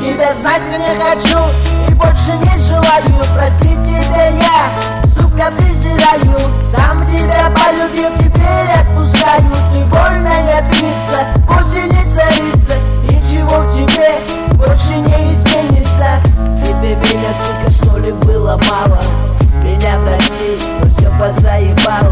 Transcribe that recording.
Тебя знать не хочу и больше не желаю. Прости тебя я, сука, презираю. Сам тебя полюбил, теперь отпускаю. Ты вольная птица, пусть царица. Ничего в тебе больше не изменится. Тебе меня, сука, что ли было мало? Меня прости, но все позаебало.